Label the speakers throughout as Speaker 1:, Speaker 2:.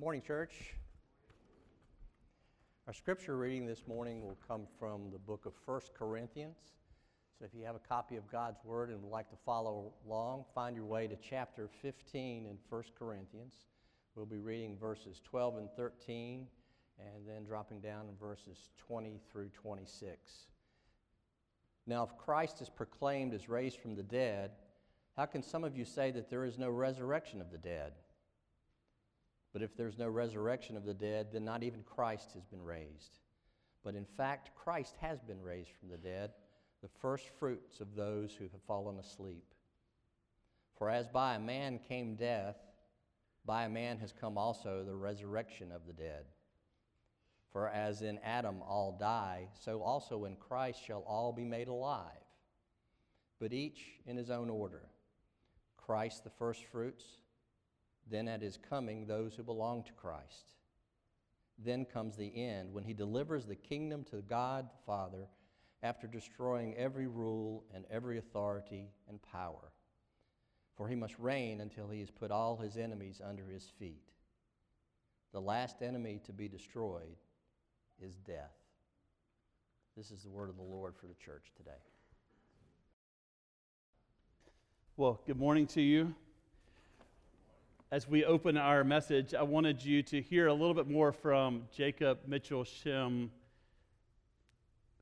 Speaker 1: Morning, church. Our scripture reading this morning will come from the book of 1 Corinthians. So if you have a copy of God's Word and would like to follow along, find your way to chapter 15 in 1 Corinthians. We'll be reading verses 12 and 13 and then dropping down in verses 20 through 26. Now, if Christ is proclaimed as raised from the dead, how can some of you say that there is no resurrection of the dead? But if there's no resurrection of the dead, then not even Christ has been raised. But in fact, Christ has been raised from the dead, the first fruits of those who have fallen asleep. For as by a man came death, by a man has come also the resurrection of the dead. For as in Adam all die, so also in Christ shall all be made alive, but each in his own order. Christ the firstfruits then at his coming, those who belong to Christ. Then comes the end when he delivers the kingdom to God the Father after destroying every rule and every authority and power. For he must reign until he has put all his enemies under his feet. The last enemy to be destroyed is death. This is the word of the Lord for the church today.
Speaker 2: Well, good morning to you as we open our message, I wanted you to hear a little bit more from Jacob Mitchell Shem.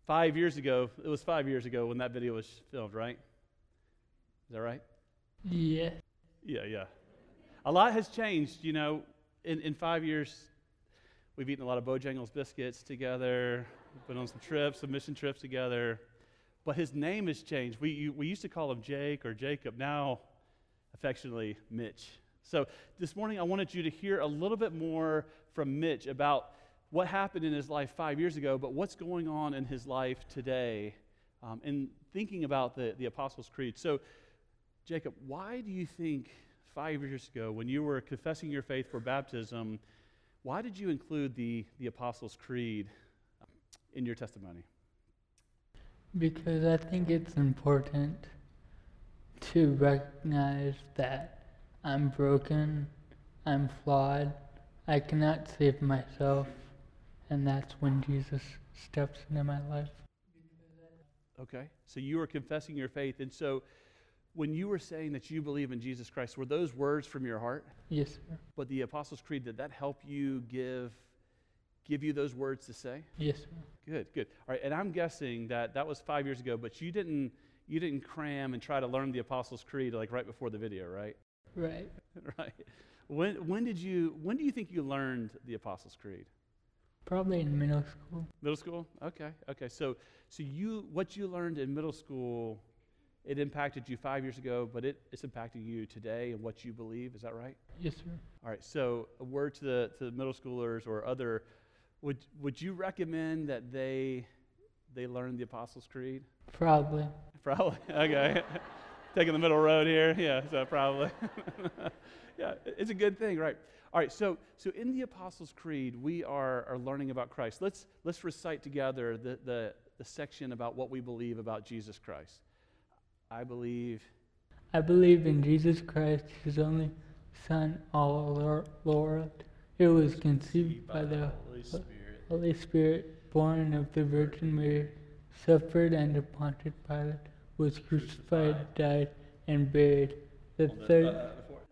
Speaker 2: Five years ago, it was five years ago when that video was filmed, right? Is that right?
Speaker 3: Yeah.
Speaker 2: Yeah, yeah. A lot has changed, you know. In, in five years, we've eaten a lot of Bojangles biscuits together, been on some trips, some mission trips together. But his name has changed. We, we used to call him Jake or Jacob, now affectionately Mitch. So this morning, I wanted you to hear a little bit more from Mitch about what happened in his life five years ago, but what's going on in his life today, um, and thinking about the, the Apostles' Creed. So, Jacob, why do you think five years ago, when you were confessing your faith for baptism, why did you include the, the Apostles' Creed in your testimony?
Speaker 3: Because I think it's important to recognize that I'm broken, I'm flawed, I cannot save myself, and that's when Jesus steps into my life.
Speaker 2: Okay, so you were confessing your faith, and so when you were saying that you believe in Jesus Christ, were those words from your heart?
Speaker 3: Yes, sir.
Speaker 2: But the Apostles' Creed, did that help you give give you those words to say?
Speaker 3: Yes, sir.
Speaker 2: Good, good. All right, and I'm guessing that that was five years ago, but you didn't you didn't cram and try to learn the Apostles' Creed like right before the video, right?
Speaker 3: Right.
Speaker 2: right. When, when did you, when do you think you learned the Apostles' Creed?
Speaker 3: Probably in middle school.
Speaker 2: Middle school? Okay, okay. So, so you, what you learned in middle school, it impacted you five years ago, but it, it's impacting you today and what you believe. Is that right?
Speaker 3: Yes, sir.
Speaker 2: All right. So, a word to the, to the middle schoolers or other, would, would you recommend that they, they learn the Apostles' Creed?
Speaker 3: Probably.
Speaker 2: Probably. Okay taking the middle road here. Yeah, so probably. yeah, it's a good thing, right? All right, so so in the Apostles' Creed, we are, are learning about Christ. Let's let's recite together the, the, the section about what we believe about Jesus Christ. I believe.
Speaker 3: I believe in Jesus Christ, his only Son, our Lord, who was conceived by the Holy Spirit, Holy Spirit born of the Virgin Mary, suffered under Pontius Pilate was crucified, died, and buried. The third. Uh,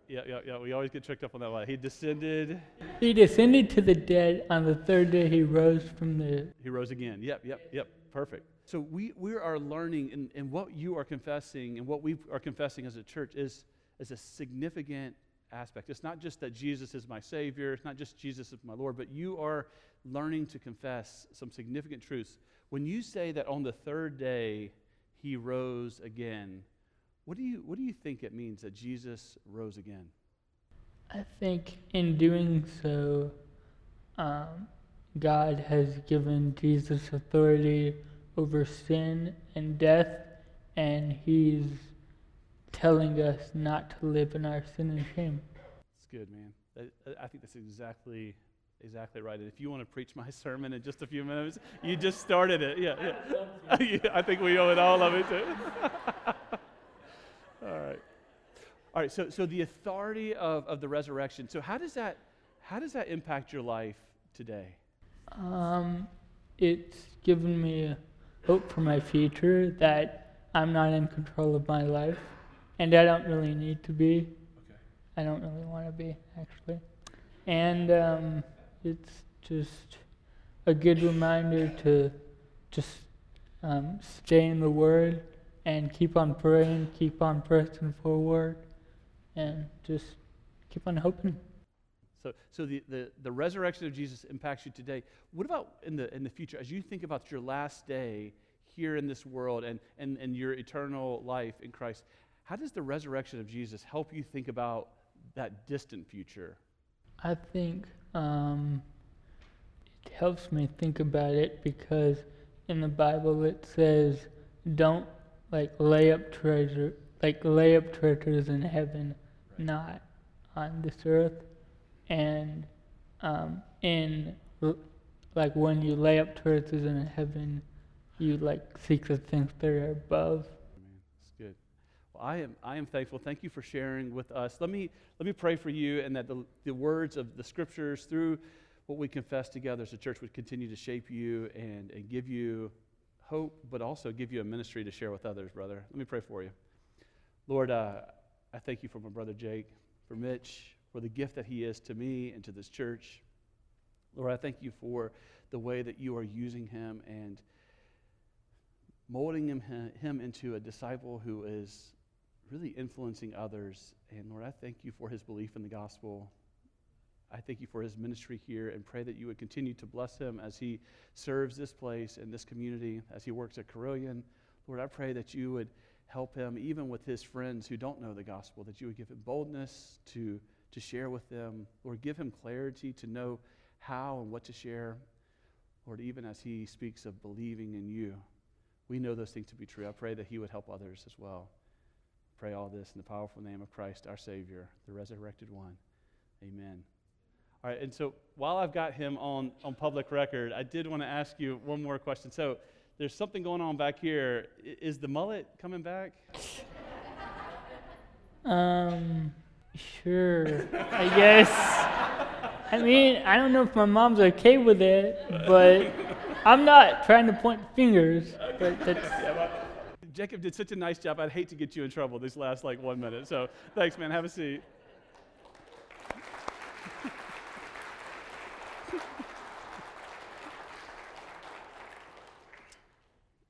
Speaker 2: yeah, yeah, yeah. We always get tricked up on that one. He descended.
Speaker 3: He descended to the dead. On the third day, he rose from the.
Speaker 2: He rose again. Yep, yep, yep. Perfect. So we, we are learning, and, and what you are confessing and what we are confessing as a church is, is a significant aspect. It's not just that Jesus is my Savior, it's not just Jesus is my Lord, but you are learning to confess some significant truths. When you say that on the third day, he rose again. What do you, what do you think it means that Jesus rose again?
Speaker 3: I think in doing so, um, God has given Jesus authority over sin and death, and He's telling us not to live in our sin and shame.
Speaker 2: That's good, man. I think that's exactly exactly right. And if you want to preach my sermon in just a few minutes, you just started it. Yeah, yeah. I think we owe it all of it. to. all right. All right. So, so the authority of, of the resurrection. So how does that how does that impact your life today?
Speaker 3: Um, it's given me hope for my future that I'm not in control of my life, and I don't really need to be.
Speaker 2: Okay.
Speaker 3: I don't really want to be, actually. And um, it's just a good reminder to just um, stay in the Word and keep on praying, keep on pressing forward, and just keep on hoping.
Speaker 2: So, so the, the, the resurrection of Jesus impacts you today. What about in the, in the future? As you think about your last day here in this world and, and, and your eternal life in Christ, how does the resurrection of Jesus help you think about that distant future?
Speaker 3: I think um, it helps me think about it because in the Bible it says, "Don't like lay up treasure, like lay up treasures in heaven,
Speaker 2: Right.
Speaker 3: not on this earth." And um, in like when you lay up treasures in heaven, you like seek the things that are above.
Speaker 2: I am, I am thankful. Thank you for sharing with us. Let me, let me pray for you and that the, the words of the scriptures through what we confess together as a church would continue to shape you and, and give you hope, but also give you a ministry to share with others, brother. Let me pray for you. Lord, uh, I thank you for my brother Jake, for Mitch, for the gift that he is to me and to this church. Lord, I thank you for the way that you are using him and molding him, him into a disciple who is really influencing others. And Lord, I thank you for his belief in the gospel. I thank you for his ministry here and pray that you would continue to bless him as he serves this place and this community, as he works at Carilion. Lord, I pray that you would help him, even with his friends who don't know the gospel, that you would give him boldness to, to share with them. Lord, give him clarity to know how and what to share. Lord, even as he speaks of believing in you, we know those things to be true. I pray that he would help others as well. Pray all this in the powerful name of Christ, our Savior, the resurrected one. Amen. All right, and so while I've got him on, on public record, I did want to ask you one more question. So there's something going on back here. Is the mullet coming back?
Speaker 3: Um, sure, I guess. I mean, I don't know if my mom's okay with it, but I'm not trying to point fingers. But that's
Speaker 2: Jacob did such a nice job. I'd hate to get you in trouble this last like one minute. So thanks, man. Have a seat.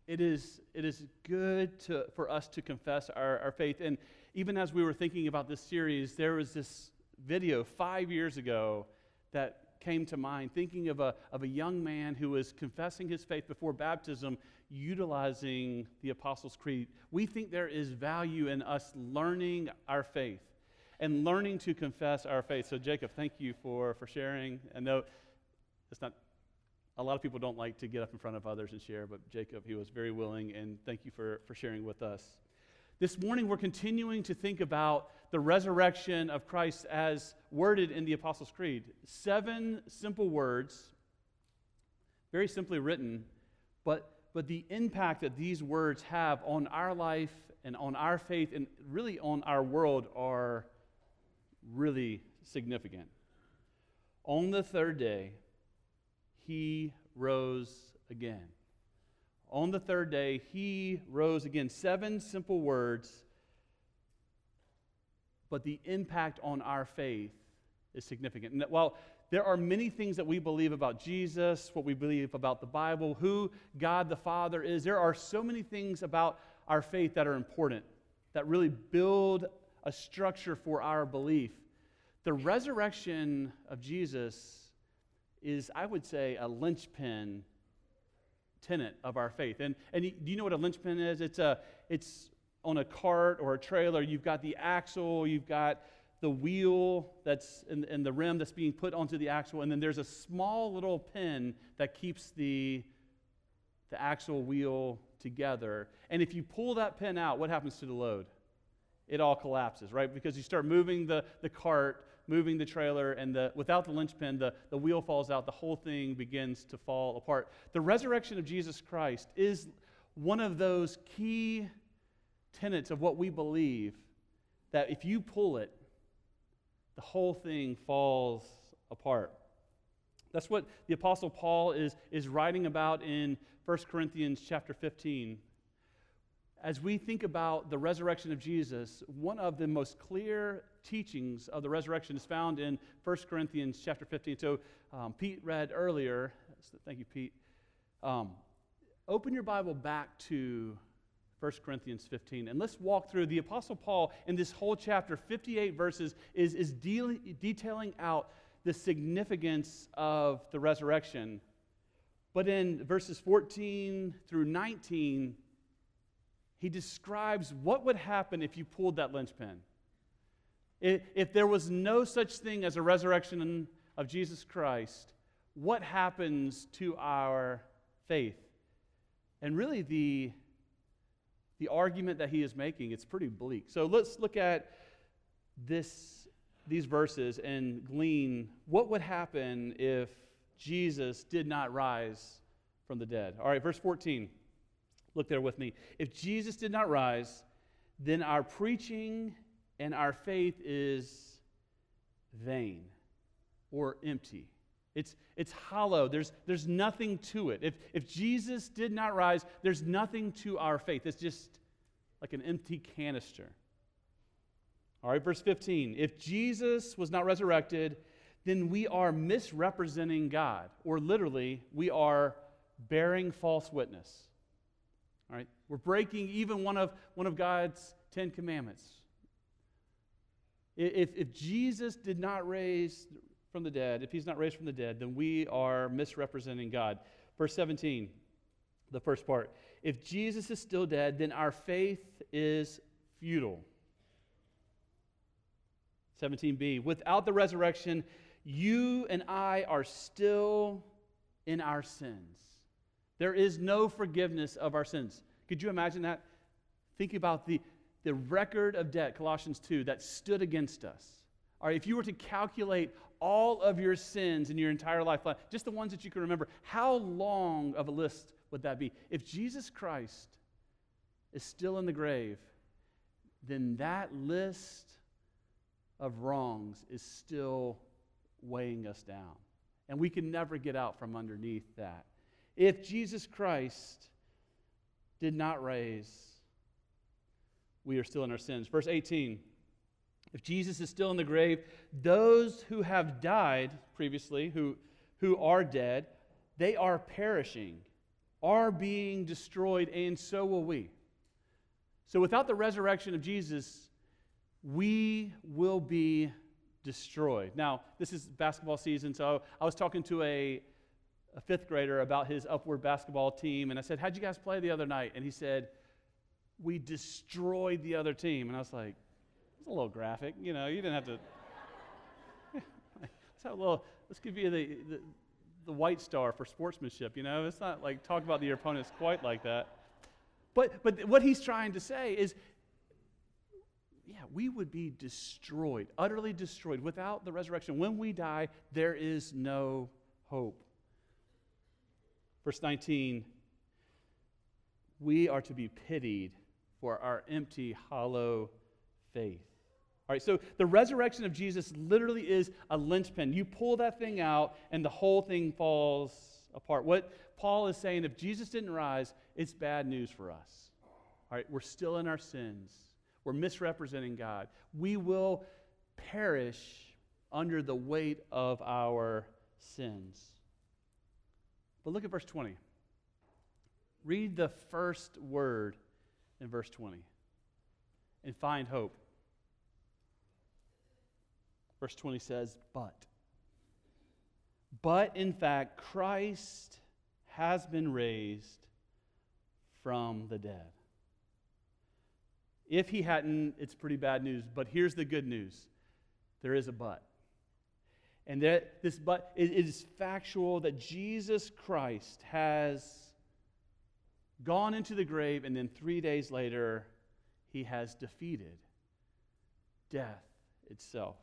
Speaker 2: it is, it is good to, for us to confess our, our faith. And even as we were thinking about this series, there was this video five years ago that came to mind, thinking of a, of a young man who was confessing his faith before baptism, utilizing the Apostles' Creed. We think there is value in us learning our faith and learning to confess our faith. So, Jacob, thank you for, for sharing. I know it's not a lot of people don't like to get up in front of others and share, but Jacob, he was very willing, and thank you for, for sharing with us. This morning, we're continuing to think about the resurrection of Christ as worded in the Apostles' Creed. Seven simple words, very simply written, but, but the impact that these words have on our life and on our faith and really on our world are really significant. On the third day, he rose again. On the third day, he rose again. Seven simple words, but the impact on our faith is significant. And while there are many things that we believe about Jesus, what we believe about the Bible, who God the Father is, there are so many things about our faith that are important, that really build a structure for our belief. The resurrection of Jesus is, I would say, a linchpin tenet of our faith. And, and do you know what a linchpin is? It's, a, it's on a cart or a trailer. You've got the axle, you've got the wheel that's in, in the rim that's being put onto the axle, and then there's a small little pin that keeps the, the axle wheel together. And if you pull that pin out, what happens to the load? It all collapses, right? Because you start moving the, the cart, moving the trailer, and the, without the linchpin, the, the wheel falls out, the whole thing begins to fall apart. The resurrection of Jesus Christ is one of those key tenets of what we believe that if you pull it, the whole thing falls apart. That's what the Apostle Paul is, is writing about in 1 Corinthians chapter 15. As we think about the resurrection of Jesus, one of the most clear teachings of the resurrection is found in 1 Corinthians chapter 15. So um, Pete read earlier. Thank you, Pete. Um, open your Bible back to 1 Corinthians 15. And let's walk through. The Apostle Paul, in this whole chapter, 58 verses, is, is de- detailing out the significance of the resurrection. But in verses 14 through 19, he describes what would happen if you pulled that linchpin. If there was no such thing as a resurrection of Jesus Christ, what happens to our faith? And really, the, the argument that he is making, it's pretty bleak. So let's look at this, these verses and glean what would happen if Jesus did not rise from the dead. All right, verse 14. Look there with me. If Jesus did not rise, then our preaching and our faith is vain or empty. It's, it's hollow. There's, there's nothing to it. If, if Jesus did not rise, there's nothing to our faith. It's just like an empty canister. All right, verse 15. If Jesus was not resurrected, then we are misrepresenting God, or literally, we are bearing false witness. We're breaking even one of, one of God's Ten Commandments. If, if Jesus did not raise from the dead, if he's not raised from the dead, then we are misrepresenting God. Verse 17, the first part. If Jesus is still dead, then our faith is futile. 17b. Without the resurrection, you and I are still in our sins. There is no forgiveness of our sins. Could you imagine that? Think about the, the record of debt, Colossians 2, that stood against us. All right, if you were to calculate all of your sins in your entire life, just the ones that you can remember, how long of a list would that be? If Jesus Christ is still in the grave, then that list of wrongs is still weighing us down. And we can never get out from underneath that. If Jesus Christ did not raise, we are still in our sins. Verse 18 If Jesus is still in the grave, those who have died previously, who, who are dead, they are perishing, are being destroyed, and so will we. So without the resurrection of Jesus, we will be destroyed. Now, this is basketball season, so I was talking to a, a fifth grader about his upward basketball team, and I said, How'd you guys play the other night? And he said, We destroyed the other team. And I was like, It's a little graphic. You know, you didn't have to. let's have a little, let's give you the, the, the white star for sportsmanship. You know, it's not like talk about the opponents quite like that. But, but what he's trying to say is yeah, we would be destroyed, utterly destroyed without the resurrection. When we die, there is no hope. Verse 19, we are to be pitied for our empty, hollow faith. All right, so the resurrection of Jesus literally is a linchpin. You pull that thing out, and the whole thing falls apart. What Paul is saying, if Jesus didn't rise, it's bad news for us. All right, we're still in our sins. We're misrepresenting God. We will perish under the weight of our sins. But look at verse 20. Read the first word in verse 20 and find hope. Verse 20 says, But. But in fact, Christ has been raised from the dead. If he hadn't, it's pretty bad news. But here's the good news there is a but. And that this but it is factual that Jesus Christ has gone into the grave, and then three days later, he has defeated death itself,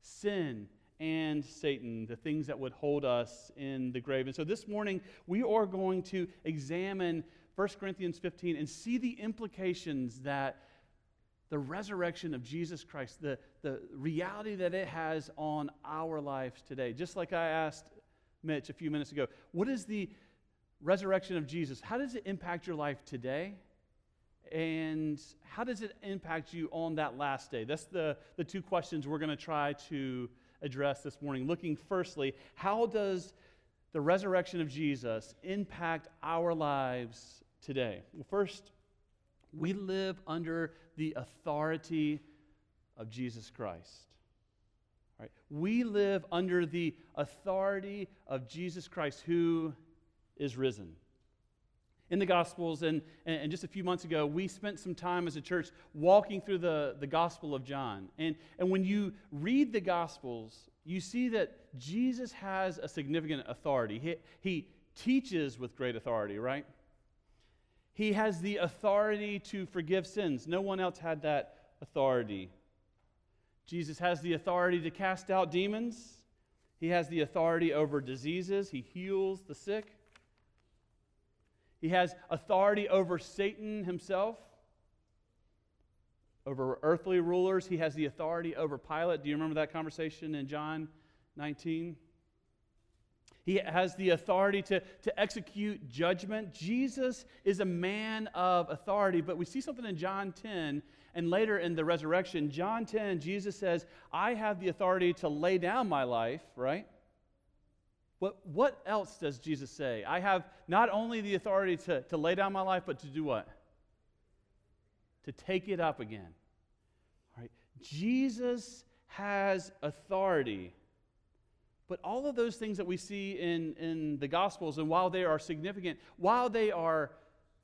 Speaker 2: sin and Satan, the things that would hold us in the grave. And so this morning, we are going to examine 1 Corinthians 15 and see the implications that the resurrection of Jesus Christ, the, the reality that it has on our lives today. Just like I asked Mitch a few minutes ago, what is the resurrection of Jesus? How does it impact your life today? And how does it impact you on that last day? That's the, the two questions we're going to try to address this morning. Looking firstly, how does the resurrection of Jesus impact our lives today? Well, first, we live under the authority of Jesus Christ. Right? We live under the authority of Jesus Christ, who is risen. In the Gospels, and, and just a few months ago, we spent some time as a church walking through the, the Gospel of John. And, and when you read the Gospels, you see that Jesus has a significant authority. He, he teaches with great authority, right? He has the authority to forgive sins. No one else had that authority. Jesus has the authority to cast out demons. He has the authority over diseases. He heals the sick. He has authority over Satan himself, over earthly rulers. He has the authority over Pilate. Do you remember that conversation in John 19? He has the authority to, to execute judgment. Jesus is a man of authority, but we see something in John 10 and later in the resurrection. John 10, Jesus says, I have the authority to lay down my life, right? What, what else does Jesus say? I have not only the authority to, to lay down my life, but to do what? To take it up again. All right? Jesus has authority. But all of those things that we see in, in the Gospels, and while they are significant, while they are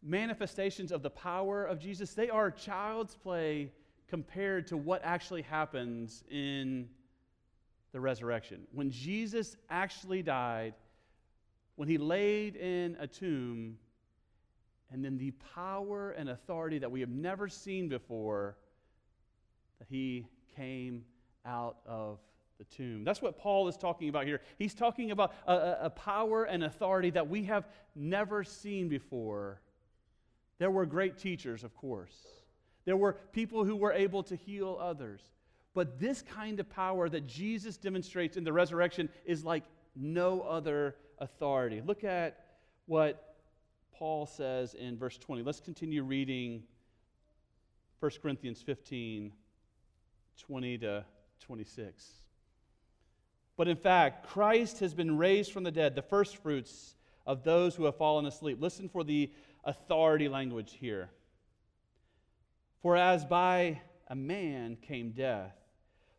Speaker 2: manifestations of the power of Jesus, they are child's play compared to what actually happens in the resurrection. When Jesus actually died, when he laid in a tomb, and then the power and authority that we have never seen before, that he came out of the tomb. That's what Paul is talking about here. He's talking about a, a, power and authority that we have never seen before. There were great teachers, of course. There were people who were able to heal others. But this kind of power that Jesus demonstrates in the resurrection is like no other authority. Look at what Paul says in verse 20. Let's continue reading 1 Corinthians 15 20 to 26. But in fact, Christ has been raised from the dead, the firstfruits of those who have fallen asleep. Listen for the authority language here. For as by a man came death,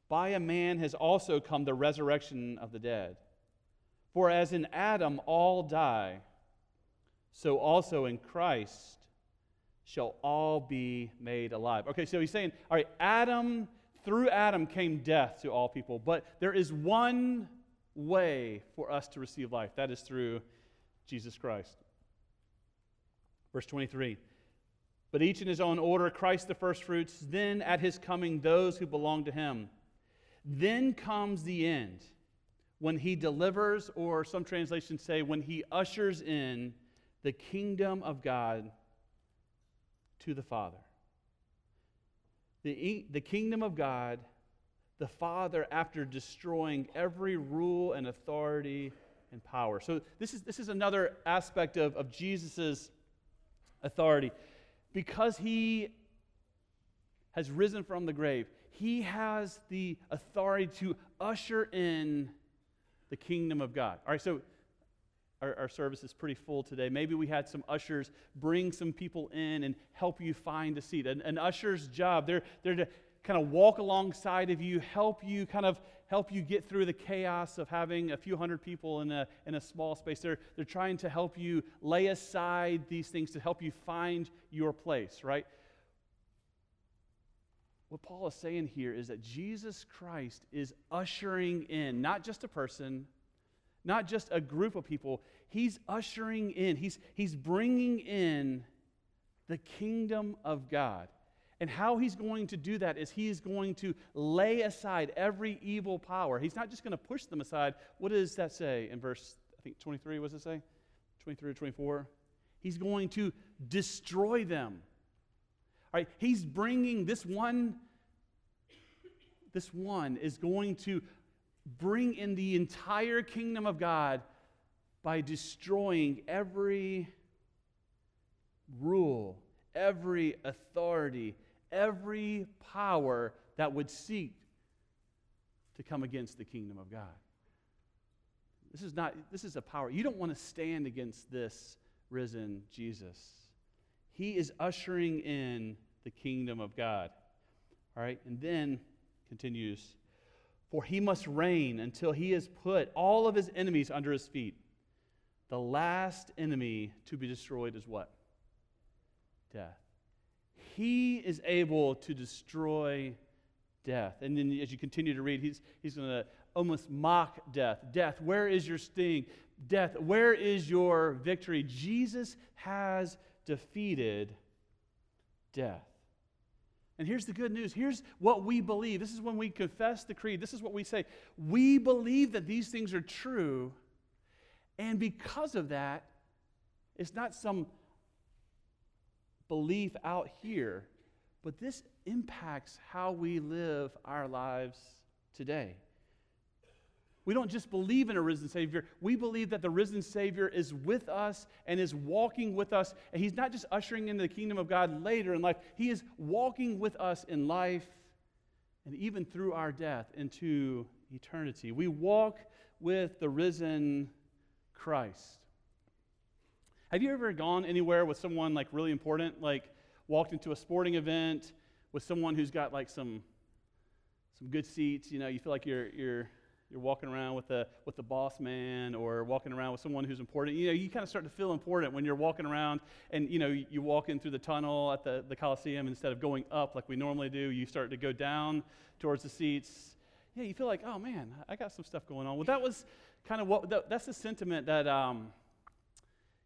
Speaker 2: by a man has also come the resurrection of the dead. For as in Adam all die, so also in Christ shall all be made alive. Okay, so he's saying, all right, Adam, through Adam came death to all people, but there is one way for us to receive life. That is through Jesus Christ. Verse 23. But each in his own order, Christ the firstfruits, then at his coming, those who belong to him. Then comes the end when he delivers, or some translations say, when he ushers in the kingdom of God to the Father. The, the kingdom of God, the Father, after destroying every rule and authority and power. So, this is, this is another aspect of, of Jesus' authority. Because he has risen from the grave, he has the authority to usher in the kingdom of God. All right, so our, our, service is pretty full today. Maybe we had some ushers bring some people in and help you find a seat. An, an usher's job, they're, they're to kind of walk alongside of you, help you kind of help you get through the chaos of having a few hundred people in a, in a small space. They're, they're trying to help you lay aside these things to help you find your place, right? what Paul is saying here is that Jesus Christ is ushering in not just a person, not just a group of people, he's ushering in, he's, he's bringing in the kingdom of God. And how he's going to do that is he's going to lay aside every evil power. He's not just going to push them aside. What does that say in verse, I think 23, what does it say? 23 or 24? He's going to destroy them All right, He's bringing this one, this one is going to bring in the entire kingdom of God by destroying every rule, every authority, every power that would seek to come against the kingdom of God. This is not, this is a power. You don't want to stand against this risen Jesus. He is ushering in the kingdom of God. All right, and then continues, for he must reign until he has put all of his enemies under his feet. The last enemy to be destroyed is what? Death. He is able to destroy death. And then as you continue to read, he's, he's going to almost mock death. Death, where is your sting? Death, where is your victory? Jesus has defeated death. And here's the good news. Here's what we believe. This is when we confess the creed. This is what we say. We believe that these things are true. And because of that, it's not some belief out here, but this impacts how we live our lives today. We don't just believe in a risen Savior, we believe that the risen Savior is with us and is walking with us. And He's not just ushering into the kingdom of God later in life, He is walking with us in life and even through our death into eternity. We walk with the risen Christ. Have you ever gone anywhere with someone like really important, like walked into a sporting event with someone who's got like some some good seats, you know, you feel like you're you're you're walking around with the with the boss man or walking around with someone who's important. You know you kind of start to feel important when you're walking around and you know you walk in through the tunnel at the, the coliseum instead of going up like we normally do you start to go down towards the seats. Yeah you feel like oh man i got some stuff going on. Well that was kind of what that, that's the sentiment that um,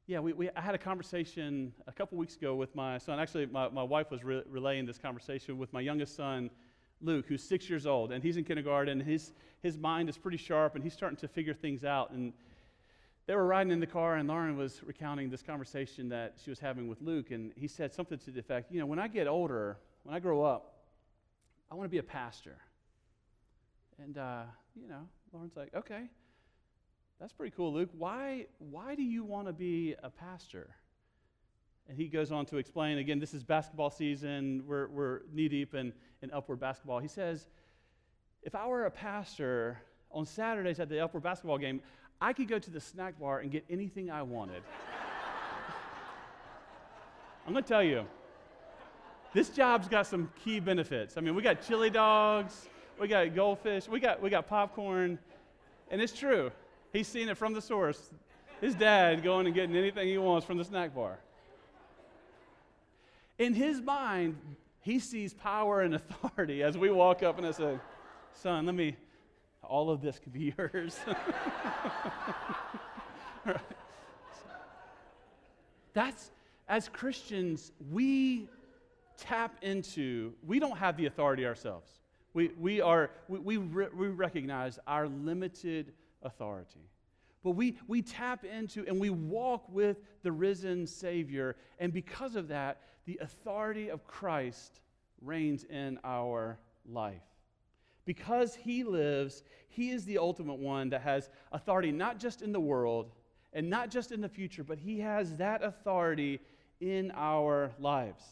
Speaker 2: yeah we, we, i had a conversation a couple weeks ago with my son. Actually my, my wife was re- relaying this conversation with my youngest son Luke, who's six years old, and he's in kindergarten. His, his mind is pretty sharp, and he's starting to figure things out. And they were riding in the car, and Lauren was recounting this conversation that she was having with Luke, and he said something to the effect, You know, when I get older, when I grow up, I want to be a pastor. And, uh, you know, Lauren's like, Okay, that's pretty cool, Luke. Why, why do you want to be a pastor? And he goes on to explain again, this is basketball season, we're, we're knee deep in, in upward basketball. He says, If I were a pastor on Saturdays at the upward basketball game, I could go to the snack bar and get anything I wanted. I'm going to tell you, this job's got some key benefits. I mean, we got chili dogs, we got goldfish, we got, we got popcorn, and it's true. He's seen it from the source. His dad going and getting anything he wants from the snack bar. In his mind, he sees power and authority as we walk up and I say, Son, let me, all of this could be yours. right. That's, as Christians, we tap into, we don't have the authority ourselves. We, we, are, we, we, re, we recognize our limited authority. But we, we tap into and we walk with the risen Savior. And because of that, the authority of Christ reigns in our life. Because he lives, he is the ultimate one that has authority not just in the world and not just in the future, but he has that authority in our lives.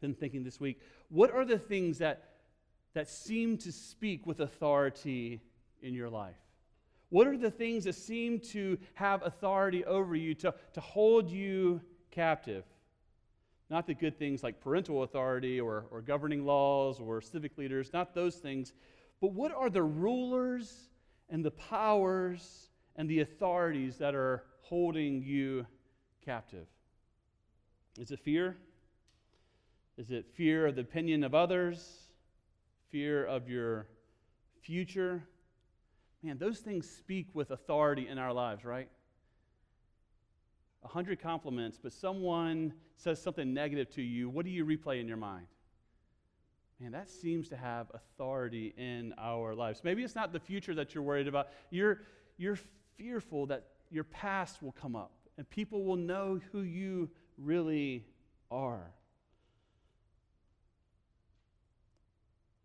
Speaker 2: Been thinking this week, what are the things that, that seem to speak with authority in your life? What are the things that seem to have authority over you, to, to hold you captive? Not the good things like parental authority or, or governing laws or civic leaders, not those things. But what are the rulers and the powers and the authorities that are holding you captive? Is it fear? Is it fear of the opinion of others? Fear of your future? Man, those things speak with authority in our lives, right? A hundred compliments, but someone says something negative to you, what do you replay in your mind? Man, that seems to have authority in our lives. Maybe it's not the future that you're worried about. You're, you're fearful that your past will come up and people will know who you really are.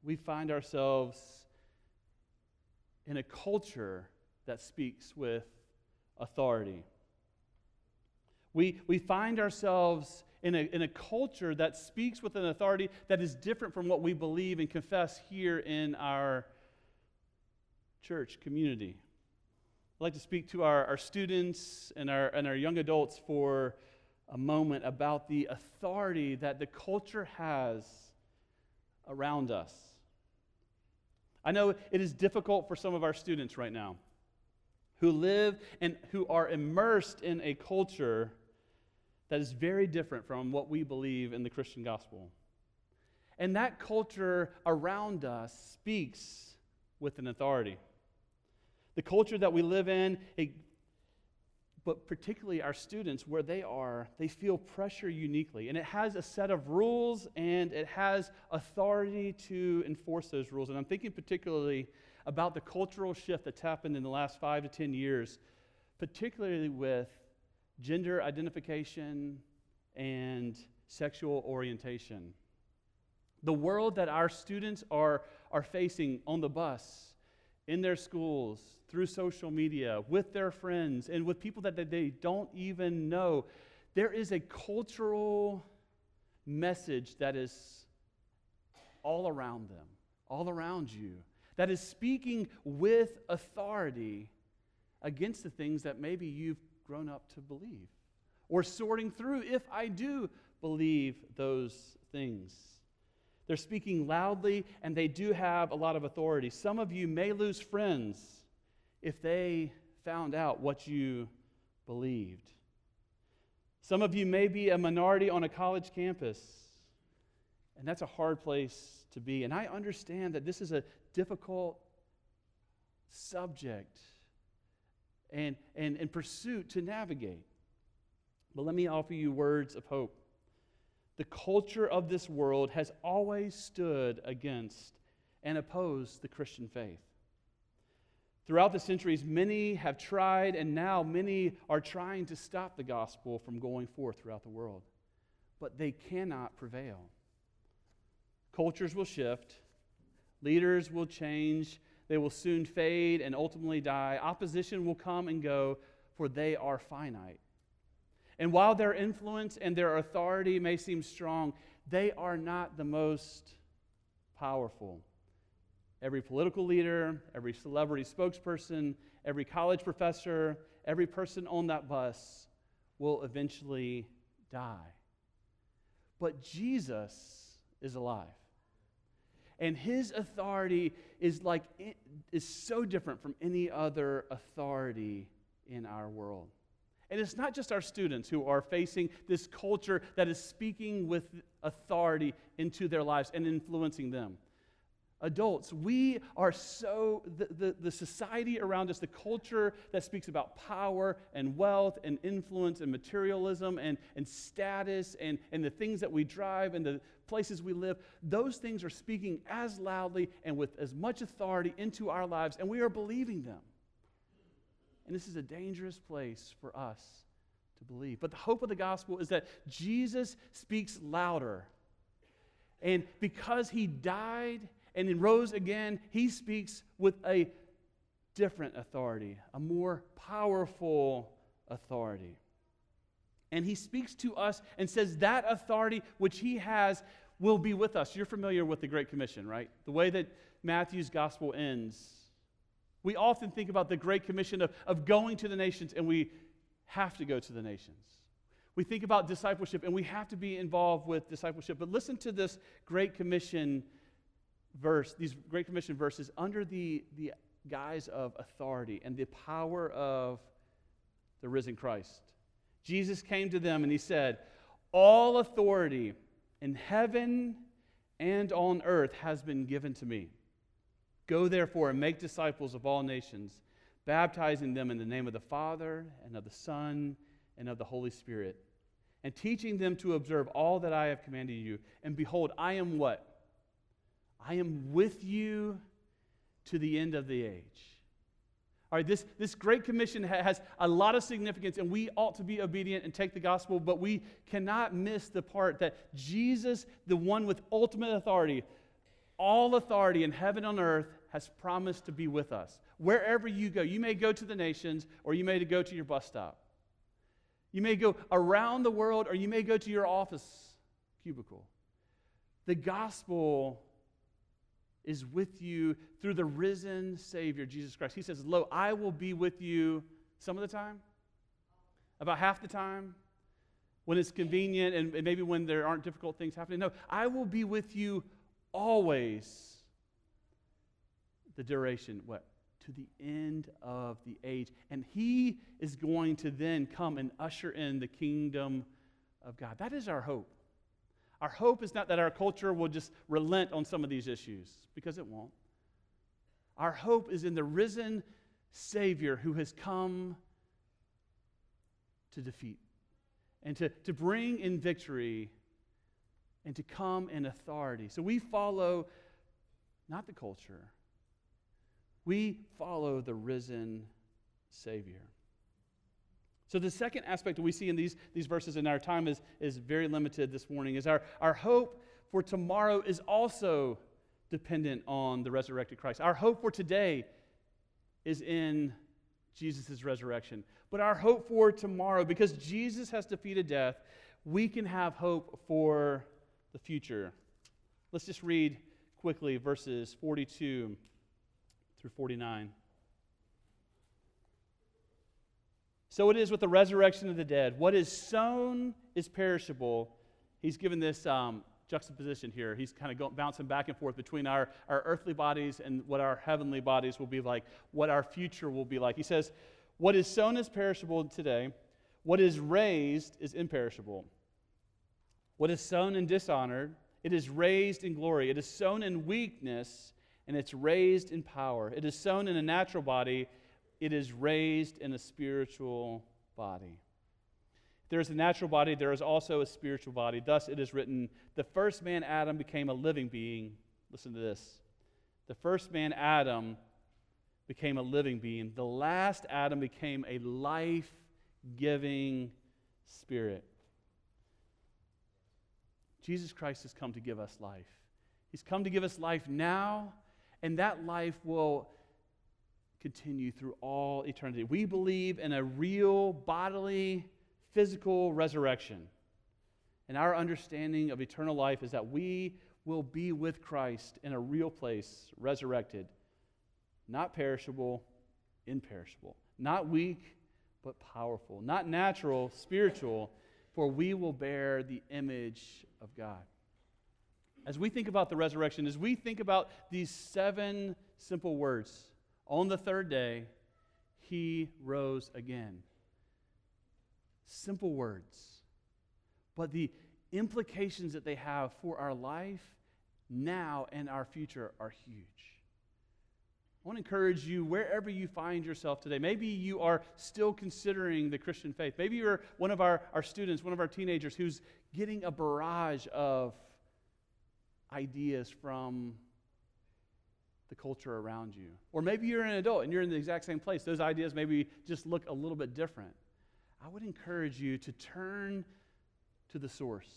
Speaker 2: we find ourselves in a culture that speaks with authority. We, we find ourselves in a, in a culture that speaks with an authority that is different from what we believe and confess here in our church community. I'd like to speak to our, our students and our, and our young adults for a moment about the authority that the culture has around us. I know it is difficult for some of our students right now who live and who are immersed in a culture that is very different from what we believe in the Christian gospel. And that culture around us speaks with an authority. The culture that we live in, it, but particularly our students, where they are, they feel pressure uniquely. And it has a set of rules and it has authority to enforce those rules. And I'm thinking particularly about the cultural shift that's happened in the last five to 10 years, particularly with gender identification and sexual orientation. The world that our students are, are facing on the bus, in their schools, through social media, with their friends, and with people that they don't even know, there is a cultural message that is all around them, all around you, that is speaking with authority against the things that maybe you've grown up to believe, or sorting through if I do believe those things. They're speaking loudly and they do have a lot of authority. Some of you may lose friends if they found out what you believed. Some of you may be a minority on a college campus, and that's a hard place to be. And I understand that this is a difficult subject and, and, and pursuit to navigate. But let me offer you words of hope. The culture of this world has always stood against and opposed the Christian faith. Throughout the centuries, many have tried, and now many are trying to stop the gospel from going forth throughout the world. But they cannot prevail. Cultures will shift, leaders will change, they will soon fade and ultimately die. Opposition will come and go, for they are finite. And while their influence and their authority may seem strong, they are not the most powerful. Every political leader, every celebrity spokesperson, every college professor, every person on that bus will eventually die. But Jesus is alive. And his authority is like is so different from any other authority in our world. And it's not just our students who are facing this culture that is speaking with authority into their lives and influencing them. Adults, we are so, the, the, the, society around us, the culture that speaks about power and wealth and influence and materialism and, and status and, and the things that we drive and the places we live, those things are speaking as loudly and with as much authority into our lives, and we are believing them. And this is a dangerous place for us to believe. But the hope of the gospel is that Jesus speaks louder. And because he died and then rose again, he speaks with a different authority, a more powerful authority. And he speaks to us and says that authority which he has will be with us. You're familiar with the Great Commission, right? The way that Matthew's gospel ends we often think about the Great Commission of, of going to the nations, and we have to go to the nations. We think about discipleship, and we have to be involved with discipleship. But listen to this Great Commission verse, these Great Commission verses under the, the guise of authority and the power of the risen Christ. Jesus came to them and he said, All authority in heaven and on earth has been given to me. Go therefore and make disciples of all nations, baptizing them in the name of the Father and of the Son and of the Holy Spirit, and teaching them to observe all that I have commanded you. And behold, I am what? I am with you to the end of the age. All right, this, this Great Commission has a lot of significance, and we ought to be obedient and take the gospel, but we cannot miss the part that Jesus, the one with ultimate authority, all authority in heaven and earth has promised to be with us. Wherever you go, you may go to the nations or you may go to your bus stop. You may go around the world or you may go to your office cubicle. The gospel is with you through the risen Savior, Jesus Christ. He says, Lo, I will be with you some of the time, about half the time, when it's convenient and maybe when there aren't difficult things happening. No, I will be with you always. The duration, what? To the end of the age. And he is going to then come and usher in the kingdom of God. That is our hope. Our hope is not that our culture will just relent on some of these issues, because it won't. Our hope is in the risen Savior who has come to defeat and to, to bring in victory and to come in authority. So we follow not the culture, we follow the risen Savior. So, the second aspect that we see in these, these verses, and our time is, is very limited this morning, is our, our hope for tomorrow is also dependent on the resurrected Christ. Our hope for today is in Jesus' resurrection. But our hope for tomorrow, because Jesus has defeated death, we can have hope for the future. Let's just read quickly verses 42 through 49. So it is with the resurrection of the dead. What is sown is perishable. He's given this um, juxtaposition here. He's kind of going, bouncing back and forth between our, our earthly bodies and what our heavenly bodies will be like, what our future will be like. He says, What is sown is perishable today, what is raised is imperishable. What is sown in dishonor, it is raised in glory. It is sown in weakness, and it's raised in power. It is sown in a natural body it is raised in a spiritual body. There is a natural body, there is also a spiritual body. Thus it is written, the first man, Adam, became a living being. Listen to this. The first man, Adam, became a living being. The last Adam became a life giving spirit. Jesus Christ has come to give us life. He's come to give us life now, and that life will continue through all eternity. We believe in a real bodily, physical resurrection. And our understanding of eternal life is that we will be with Christ in a real place, resurrected, not perishable, imperishable, not weak, but powerful, not natural, spiritual, for we will bear the image of God. As we think about the resurrection, as we think about these seven simple words, on the third day, he rose again. Simple words, but the implications that they have for our life now and our future are huge. I want to encourage you wherever you find yourself today. Maybe you are still considering the Christian faith. Maybe you're one of our, our students, one of our teenagers who's getting a barrage of ideas from the culture around you. Or maybe you're an adult and you're in the exact same place. Those ideas maybe just look a little bit different. I would encourage you to turn to the source,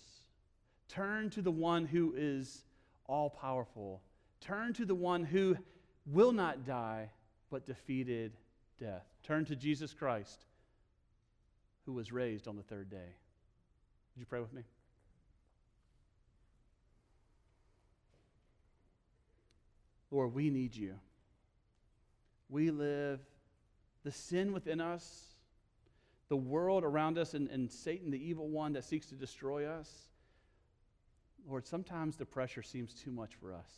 Speaker 2: turn to the one who is all powerful, turn to the one who will not die but defeated death. Turn to Jesus Christ, who was raised on the third day. Would you pray with me? Lord, we need you. We live the sin within us, the world around us, and, and Satan, the evil one that seeks to destroy us. Lord, sometimes the pressure seems too much for us.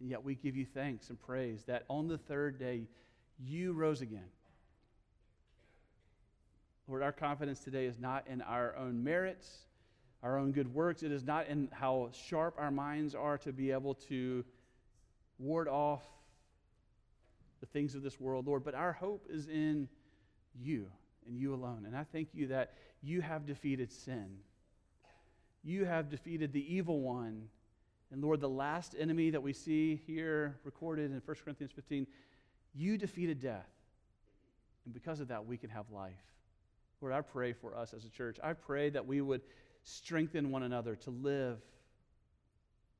Speaker 2: And yet we give you thanks and praise that on the third day you rose again. Lord, our confidence today is not in our own merits our own good works. It is not in how sharp our minds are to be able to ward off the things of this world, Lord, but our hope is in you and you alone. And I thank you that you have defeated sin. You have defeated the evil one. And Lord, the last enemy that we see here recorded in 1 Corinthians 15, you defeated death. And because of that, we can have life. Lord, I pray for us as a church. I pray that we would strengthen one another to live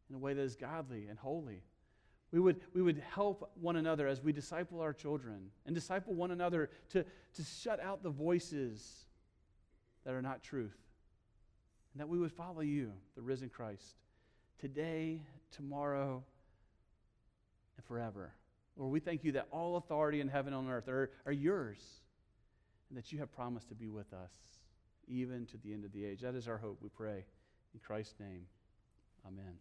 Speaker 2: in a way that is godly and holy. We would, we would help one another as we disciple our children and disciple one another to, to shut out the voices that are not truth. And that we would follow you, the risen Christ, today, tomorrow, and forever. Lord, we thank you that all authority in heaven and on earth are, are yours and that you have promised to be with us even to the end of the age. That is our hope, we pray. In Christ's name, amen.